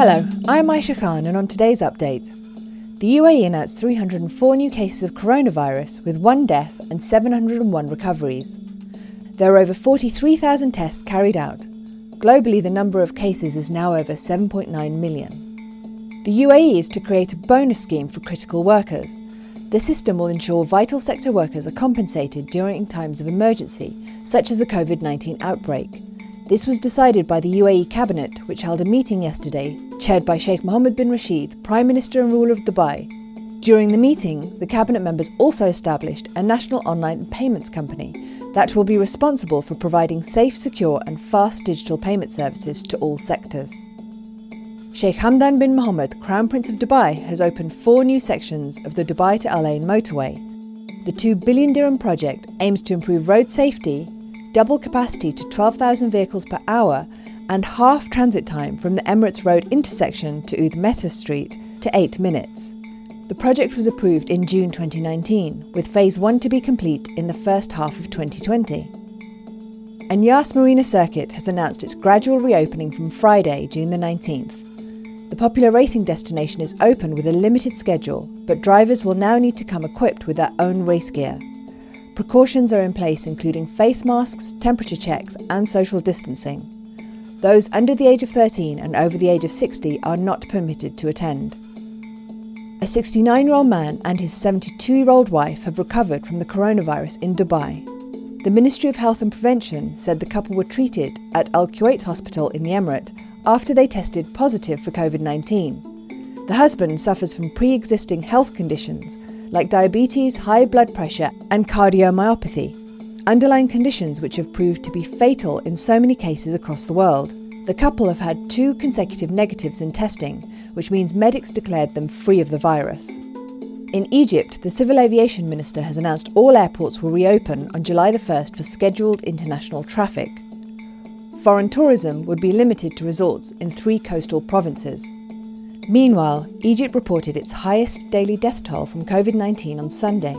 Hello, I'm Aisha Khan, and on today's update, the UAE announced 304 new cases of coronavirus with one death and 701 recoveries. There are over 43,000 tests carried out. Globally, the number of cases is now over 7.9 million. The UAE is to create a bonus scheme for critical workers. The system will ensure vital sector workers are compensated during times of emergency, such as the COVID 19 outbreak. This was decided by the UAE Cabinet, which held a meeting yesterday, chaired by Sheikh Mohammed bin Rashid, Prime Minister and ruler of Dubai. During the meeting, the Cabinet members also established a national online payments company that will be responsible for providing safe, secure, and fast digital payment services to all sectors. Sheikh Hamdan bin Mohammed, Crown Prince of Dubai, has opened four new sections of the Dubai to Al Ain motorway. The 2 billion dirham project aims to improve road safety, double capacity to 12,000 vehicles per hour, and half transit time from the Emirates Road intersection to Oud Metha Street to 8 minutes. The project was approved in June 2019, with Phase 1 to be complete in the first half of 2020. And Yas Marina Circuit has announced its gradual reopening from Friday, June the 19th. The popular racing destination is open with a limited schedule, but drivers will now need to come equipped with their own race gear. Precautions are in place, including face masks, temperature checks, and social distancing. Those under the age of 13 and over the age of 60 are not permitted to attend. A 69 year old man and his 72 year old wife have recovered from the coronavirus in Dubai. The Ministry of Health and Prevention said the couple were treated at Al Kuwait Hospital in the Emirate after they tested positive for COVID 19. The husband suffers from pre existing health conditions like diabetes, high blood pressure, and cardiomyopathy, underlying conditions which have proved to be fatal in so many cases across the world. The couple have had two consecutive negatives in testing, which means medics declared them free of the virus. In Egypt, the Civil Aviation Minister has announced all airports will reopen on July the 1st for scheduled international traffic. Foreign tourism would be limited to resorts in three coastal provinces. Meanwhile, Egypt reported its highest daily death toll from COVID 19 on Sunday,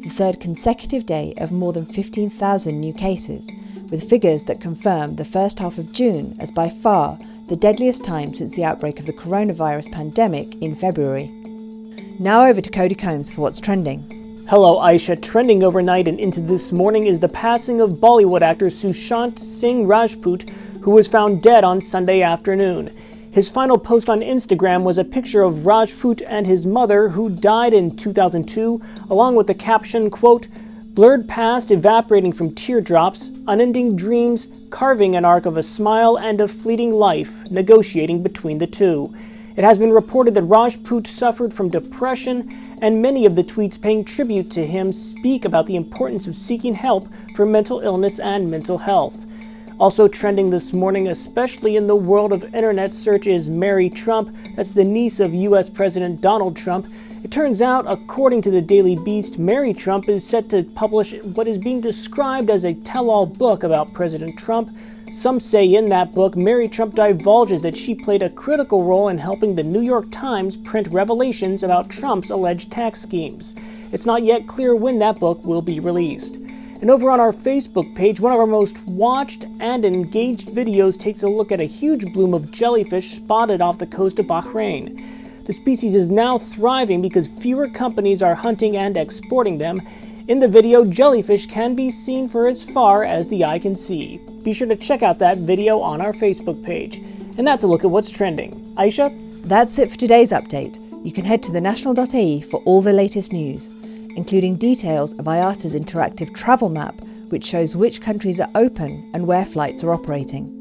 the third consecutive day of more than 15,000 new cases, with figures that confirm the first half of June as by far the deadliest time since the outbreak of the coronavirus pandemic in February. Now over to Cody Combs for what's trending. Hello, Aisha. Trending overnight and into this morning is the passing of Bollywood actor Sushant Singh Rajput, who was found dead on Sunday afternoon. His final post on Instagram was a picture of Rajput and his mother, who died in 2002, along with the caption, quote, blurred past evaporating from teardrops, unending dreams, carving an arc of a smile and a fleeting life, negotiating between the two. It has been reported that Rajput suffered from depression, and many of the tweets paying tribute to him speak about the importance of seeking help for mental illness and mental health. Also trending this morning, especially in the world of internet search, is Mary Trump. That's the niece of U.S. President Donald Trump. It turns out, according to the Daily Beast, Mary Trump is set to publish what is being described as a tell all book about President Trump. Some say in that book, Mary Trump divulges that she played a critical role in helping the New York Times print revelations about Trump's alleged tax schemes. It's not yet clear when that book will be released. And over on our Facebook page, one of our most watched and engaged videos takes a look at a huge bloom of jellyfish spotted off the coast of Bahrain. The species is now thriving because fewer companies are hunting and exporting them. In the video, jellyfish can be seen for as far as the eye can see. Be sure to check out that video on our Facebook page. And that's a look at what's trending. Aisha? That's it for today's update. You can head to thenational.ae for all the latest news including details of IATA's interactive travel map, which shows which countries are open and where flights are operating.